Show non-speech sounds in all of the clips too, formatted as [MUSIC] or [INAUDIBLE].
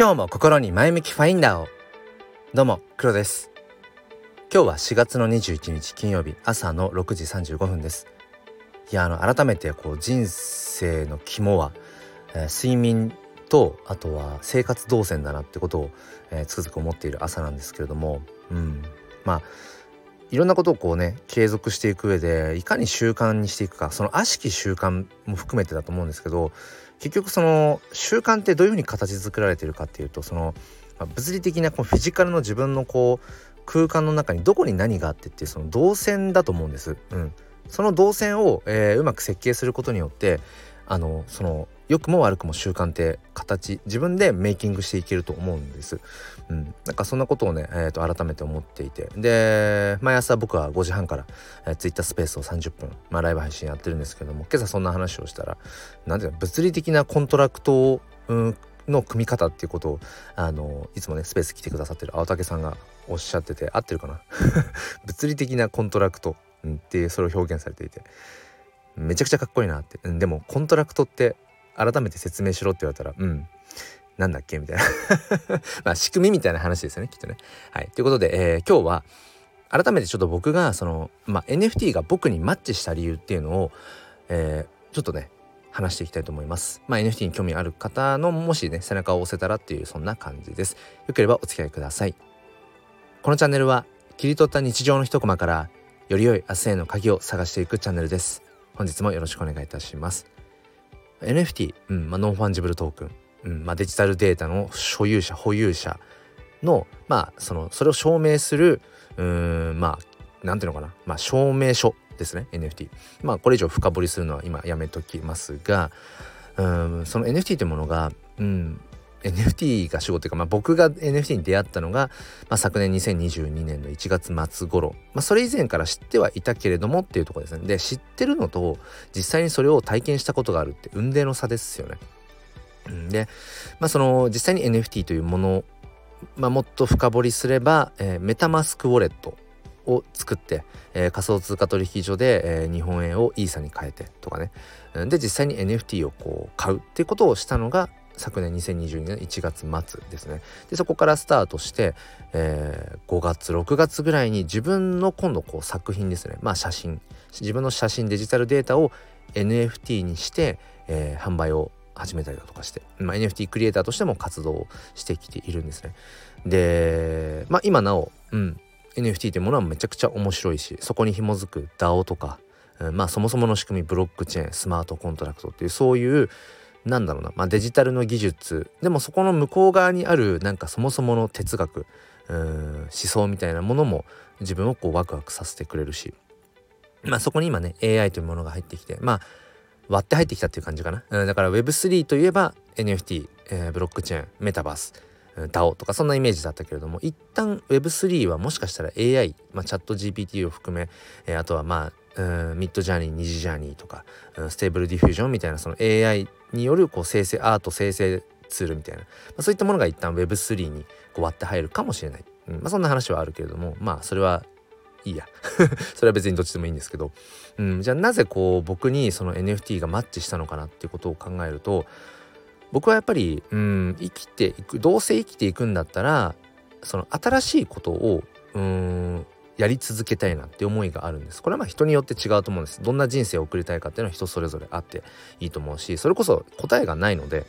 今日も心に前向きファインダーを。どうも黒です。今日は4月の21日金曜日朝の6時35分です。いやあの改めてこう人生の肝は、えー、睡眠とあとは生活動線だなってことを、えー、つくづく思っている朝なんですけれどもうん。まあいろんなことをこうね継続していく上でいかに習慣にしていくかその悪しき習慣も含めてだと思うんですけど結局その習慣ってどういうふうに形作られてるかっていうとその、物理的なこうフィジカルの自分のこう空間の中にどこに何があってっていうその動線だと思うんです。うん、その動線を、えー、うまく設計することによってあのその良くも悪くも習慣って形自分でメイキングしていけると思うんです。うん、なんかそんなことをね、えー、と改めて思っていて。で毎朝僕は5時半から、えー、ツイッタースペースを30分、まあ、ライブ配信やってるんですけども今朝そんな話をしたら何ていうの物理的なコントラクトを、うん、の組み方っていうことをあのいつもねスペース来てくださってる青竹さんがおっしゃってて合ってるかな？[LAUGHS] 物理的なコントラクト、うん、ってそれを表現されていて。めちゃくちゃかっこいいなって、でもコントラクトって改めて説明しろって言われたらうんなんだっけみたいな [LAUGHS] まあ仕組みみたいな話ですよねきっとね。はいということで、えー、今日は改めてちょっと僕がその、まあ、NFT が僕にマッチした理由っていうのを、えー、ちょっとね話していきたいと思います。まあ、NFT に興味ある方のもしね背中を押せたらっていうそんな感じです。よければお付き合いください。このチャンネルは切り取った日常の一コマからより良い明日への鍵を探していくチャンネルです。本日もよろしくお願いいたします。NFT、うんまあ、 non-fungible token、うんまあ、デジタルデータの所有者保有者のまあそのそれを証明するうんまあなんていうのかな、まあ、証明書ですね NFT まあこれ以上深掘りするのは今やめときますがうんその NFT というものが、うん、NFT が仕事というか、まあ、僕が NFT に出会ったのが、まあ、昨年2022年の1月末頃、まあ、それ以前から知ってはいたけれどもっていうところですね。で知ってるのと実際にそれを体験したことがあるって運命の差ですよね。で、まあ、その実際に NFT というものまあ、もっと深掘りすれば、えー、メタマスクウォレットを作って、えー、仮想通貨取引所で、えー、日本円をイーサに変えてとかね。で実際に NFT をこう買うっていうことをしたのが昨年2022年1月末ですね。でそこからスタートして、えー、5月6月ぐらいに自分の今度こう作品ですね。まあ写真。自分の写真デジタルデータを NFT にして、えー、販売を始めたりだとかして、まあ、NFT クリエイターとしても活動してきているんですね。で、まあ、今なお、うん、NFT というものはめちゃくちゃ面白いしそこに紐づく DAO とか、うん、まあそもそもの仕組みブロックチェーンスマートコントラクトっていうそういうなんだろうな、まあ、デジタルの技術。でもそこの向こう側にあるなんかそもそもの哲学。思想みたいなものも自分をこうワクワクさせてくれるし。まあそこに今ね AI というものが入ってきてまあ割って入ってきたっていう感じかな、うん、だから Web3 といえば NFT、えー、ブロックチェーンメタバース DAO とかそんなイメージだったけれども一旦 Web3 はもしかしたら AI、まあ、 ChatGPT を含め、えー、あとはまあ Midjourney、Midjourney とか Stable Diffusion みたいなその AI によるこう生成アート生成ツールみたいな、まあ、そういったものが一旦 Web3 にこう割って入るかもしれない、うんまあ、そんな話はあるけれどもまあそれはいいや。[LAUGHS] それは別にどっちでもいいんですけど、うん、じゃあなぜこう僕にその NFT がマッチしたのかなっていうことを考えると僕はやっぱり、うん、生きていくどうせ生きていくんだったらその新しいことをうんやり続けたいなって思いがあるんです。これはまあ人によって違うと思うんです。どんな人生を送りたいかっていうのは人それぞれあっていいと思うしそれこそ答えがないので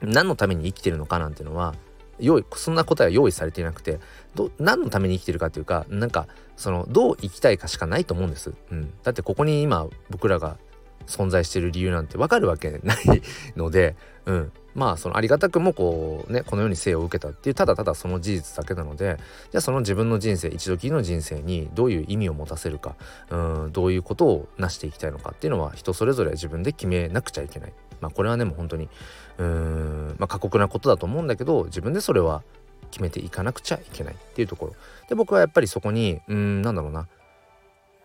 何のために生きてるのかなんていうのは用意そんな答えは用意されていなくてど何のために生きてるかっていうかなんかそのどう生きたいかしかないと思うんです、うん、だってここに今僕らが存在してる理由なんてわかるわけないので、うん、まあそのありがたくもこうねこのように生を受けたっていうただただその事実だけなのでじゃあその自分の人生一度きりの人生にどういう意味を持たせるかうんどういうことを成していきたいのかっていうのは人それぞれ自分で決めなくちゃいけない。まあこれはねもう本当にうんまあ過酷なことだと思うんだけど自分でそれは決めていかなくちゃいけないっていうところで僕はやっぱりそこにうんなんだろうな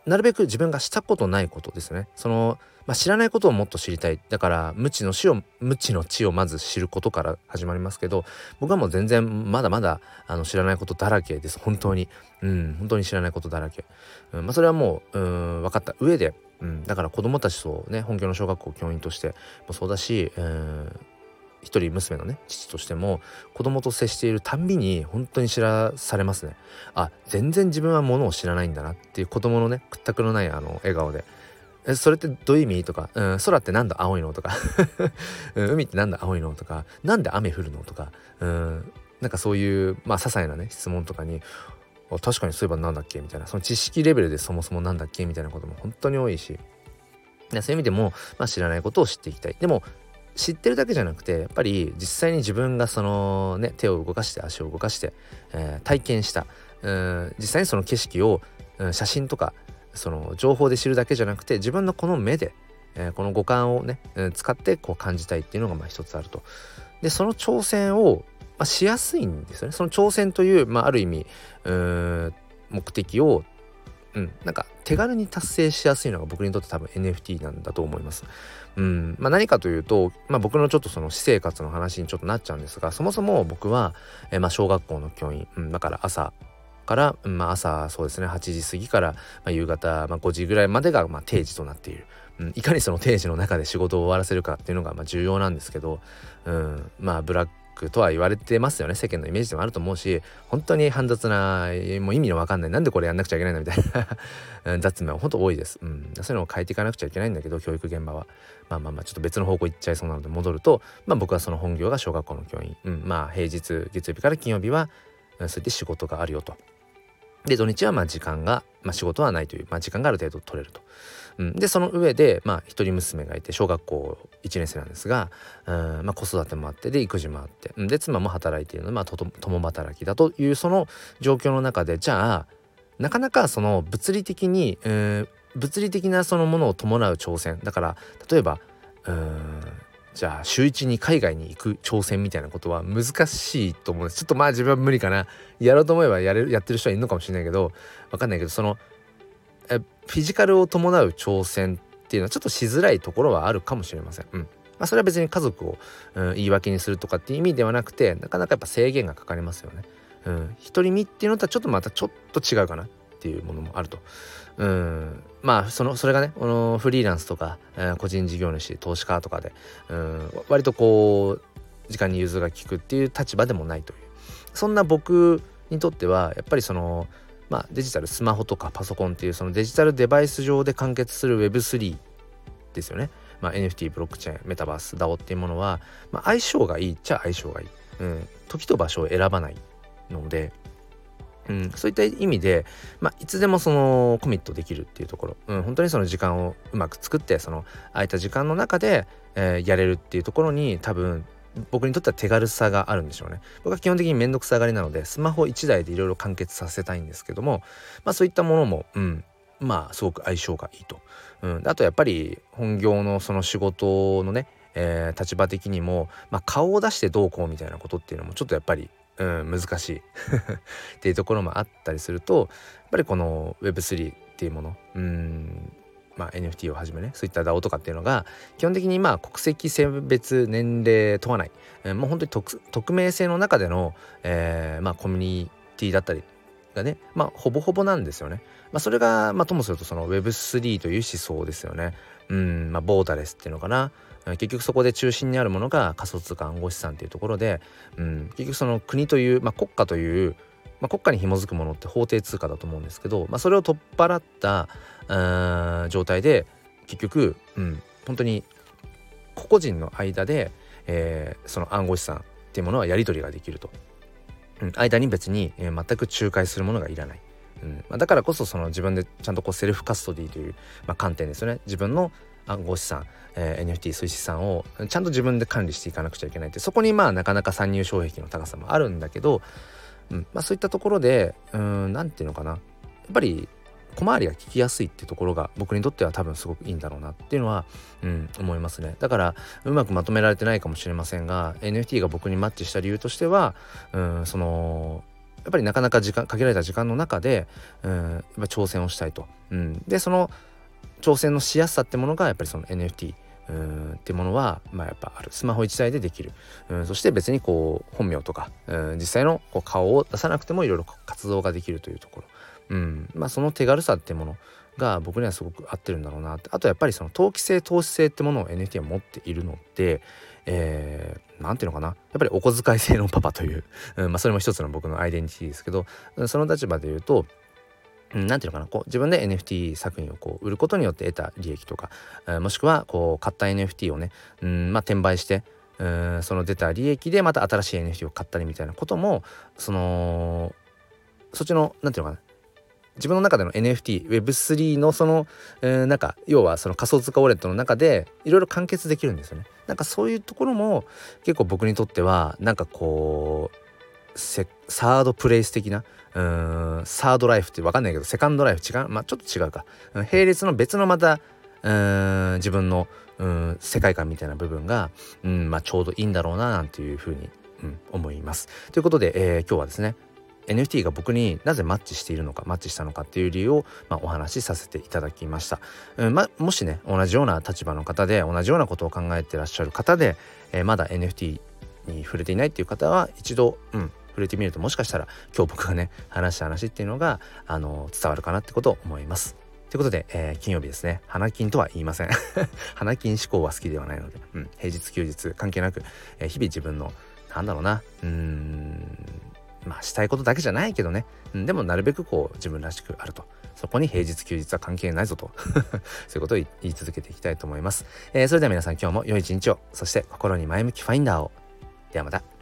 なるべく自分がしたことないことですね。その、まあ、知らないことをもっと知りたい。だから無知の死を無知の知をまず知ることから始まりますけど僕はもう全然まだまだあの知らないことだらけです。本当に。うん本当に知らないことだらけ、うんまあ、それはもううん分かった。上で、うん、だから子供たちとね本業の小学校教員としてもそうだし、うん一人娘のね父としても子供と接しているたんびに本当に知らされますね。あ全然自分はものを知らないんだなっていう子供のね屈託のないあの笑顔で。えそれってどういう意味？とか、うん、空ってなんだ青いの？とか。[LAUGHS] うん海ってなんだ青いの？とか。なんで雨降るの？とか、うん、なんかそういうまあ些細なね質問とかに確かにそういえばなんだっけ？みたいな。その知識レベルでそもそもなんだっけ？みたいなことも本当に多いし。そういう意味でも、まあ、知らないことを知っていきたい。でも知ってるだけじゃなくてやっぱり実際に自分がそのね手を動かして足を動かして、えー、体験したうん実際にその景色を、うん、写真とかその情報で知るだけじゃなくて自分のこの目で、えー、この五感をね、うん、使ってこう感じたいっていうのがまあ一つあると。でその挑戦を、まあ、しやすいんですよね。その挑戦という、まあ、ある意味うん目的をうん、なんか手軽に達成しやすいのが僕にとって多分 NFT なんだと思います。うん。まあ、何かというと、まあ、僕のちょっとその私生活の話にちょっとなっちゃうんですがそもそも僕は、えまあ、小学校の教員、うん、だから朝から、まあ、朝そうですね。8時過ぎから、まあ、夕方、まあ、5時ぐらいまでが、まあ、定時となっている、うん、いかにその定時の中で仕事を終わらせるかっていうのが、まあ、重要なんですけど、うん、まあブラックとは言われてますよね。世間のイメージでもあると思うし本当に煩雑なもう意味の分かんない。なんでこれやんなくちゃいけないんだみたいな。[LAUGHS] 雑務は本当多いです、うん、そういうのを変えていかなくちゃいけないんだけど教育現場は。まあまあまあちょっと別の方向行っちゃいそうなので戻るとまあ僕はその本業が小学校の教員、うん、まあ平日月曜日から金曜日はそうやって仕事があるよと。で土日はまあ時間が、まあ、仕事はないという、まあ、時間がある程度取れると。うん、でその上でまあ一人娘がいて小学校1年生なんですが、うんまあ、子育てもあってで育児もあってうん。で妻も働いているので、まあ、共働きだというその状況の中でじゃあなかなかその物理的に、えー、物理的なそのものを伴う挑戦だから例えばうんじゃあ週一に海外に行く挑戦みたいなことは難しいと思うんです。ちょっとまあ自分は無理かな。やろうと思えばやれやってる人はいるのかもしれないけど分かんないけどそのフィジカルを伴う挑戦っていうのはちょっとしづらいところはあるかもしれません。うんまあ、それは別に家族を、うん、言い訳にするとかっていう意味ではなくてなかなかやっぱ制限がかかりますよね。うん、独り身っていうのとはちょっとまたちょっと違うかなっていうものもあると。うん、まあそのそれがねこのフリーランスとか、えー、個人事業主投資家とかで、うん、割とこう時間に融通が利くっていう立場でもないというそんな僕にとってはやっぱりそのまあ、デジタルスマホとかパソコンっていうそのデジタルデバイス上で完結する Web3 ですよね。まあ、NFT ブロックチェーンメタバース DAO っていうものは、まあ、相性がいいっちゃ相性がいい、うん、時と場所を選ばないので、うん、そういった意味で、まあ、いつでもそのコミットできるっていうところ、うん、本当にその時間をうまく作ってその空いた時間の中で、えー、やれるっていうところに多分僕にとっては手軽さがあるんでしょうね。僕は基本的に面倒くさがりなのでスマホ1台でいろいろ完結させたいんですけどもまあそういったものもうんまあすごく相性がいいと、うん、あとやっぱり本業のその仕事のね、えー、立場的にも、まあ、顔を出してどうこうみたいなことっていうのもちょっとやっぱり、うん、難しい。[LAUGHS] っていうところもあったりするとやっぱりこの Web3 っていうものうんまあ、NFT をはじめねそういった DAO とかっていうのが基本的にまあ国籍性別年齢問わない、えー、もう本当に匿名性の中での、えー、まあ、コミュニティだったりがねまあほぼほぼなんですよね。まあ、それが、まあ、ともするとその Web3 という思想ですよね。うん、まあ、ボーダレスっていうのかな。結局そこで中心にあるものが仮想通貨暗号資産っていうところで、うん、結局その国という、まあ、国家というまあ、国家に紐づくものって法定通貨だと思うんですけど、まあ、それを取っ払った状態で結局、うん、本当に個々人の間で、えー、その暗号資産っていうものはやり取りができると、うん、間に別に、えー、全く仲介するものがいらない、うん、だからこそその自分でちゃんとこうセルフカストディという、まあ、観点ですよね。自分の暗号資産、えー、NFT そういう資産をちゃんと自分で管理していかなくちゃいけないって。そこにまあなかなか参入障壁の高さもあるんだけどうん。まあ、そういったところで何て言うのかな。やっぱり小回りが利きやすいってところが僕にとっては多分すごくいいんだろうなっていうのは、うん、思いますね。だからうまくまとめられてないかもしれませんが NFT が僕にマッチした理由としては、うん、そのやっぱりなかなか時間限られた時間の中で、うん、やっぱ挑戦をしたいと、うん、でその挑戦のしやすさってものがやっぱりその NFT うんってものは、まあ、やっぱある。スマホ1台でできる。うんそして別にこう本名とかうん実際のこう顔を出さなくてもいろいろ活動ができるというところ、うんまあ、その手軽さってものが僕にはすごく合ってるんだろうなって。あとやっぱりその投機性投資性ってものを NFT は持っているのでえー、ていうのかな。やっぱりお小遣い制のパパという、うんまあ、それも一つの僕のアイデンティティですけどその立場で言うと何ていうのかなこう自分で NFT 作品をこう売ることによって得た利益とか、え、もしくはこう買った NFT をね、うんまあ、転売してうんその出た利益でまた新しい NFT を買ったりみたいなこともそのそっちの何ていうのかな自分の中での NFTWeb3 のその、えー、なんか要はその仮想通貨ウォレットの中でいろいろ完結できるんですよね。なんかそういうところも結構僕にとってはなんかこうサードプレイス的な？うんサードライフって分かんないけどセカンドライフ違う？まあちょっと違うか。並列の別のまたうん自分のうん世界観みたいな部分がうんまあちょうどいいんだろうななんていうふうに、うん、思います。ということで、えー、今日はですね NFT が僕になぜマッチしているのかマッチしたのかっていう理由を、まあ、お話しさせていただきました、うんま、もしね同じような立場の方で同じようなことを考えてらっしゃる方で、えー、まだ NFT に触れていないっていう方は一度、うん、触れてみるともしかしたら今日僕がね話した話っていうのがあの伝わるかなってことを思います。ということで、えー、金曜日ですね。花金とは言いません。[LAUGHS] 花金思考は好きではないので、うん、平日休日関係なく、えー、日々自分のなんだろうな。うーん。まあしたいことだけじゃないけどね、うん、でもなるべくこう自分らしくあると。そこに平日休日は関係ないぞと。[LAUGHS] そういうことを言い続けていきたいと思います、えー、それでは皆さん今日も良い一日を。そして心に前向きファインダーを。ではまた。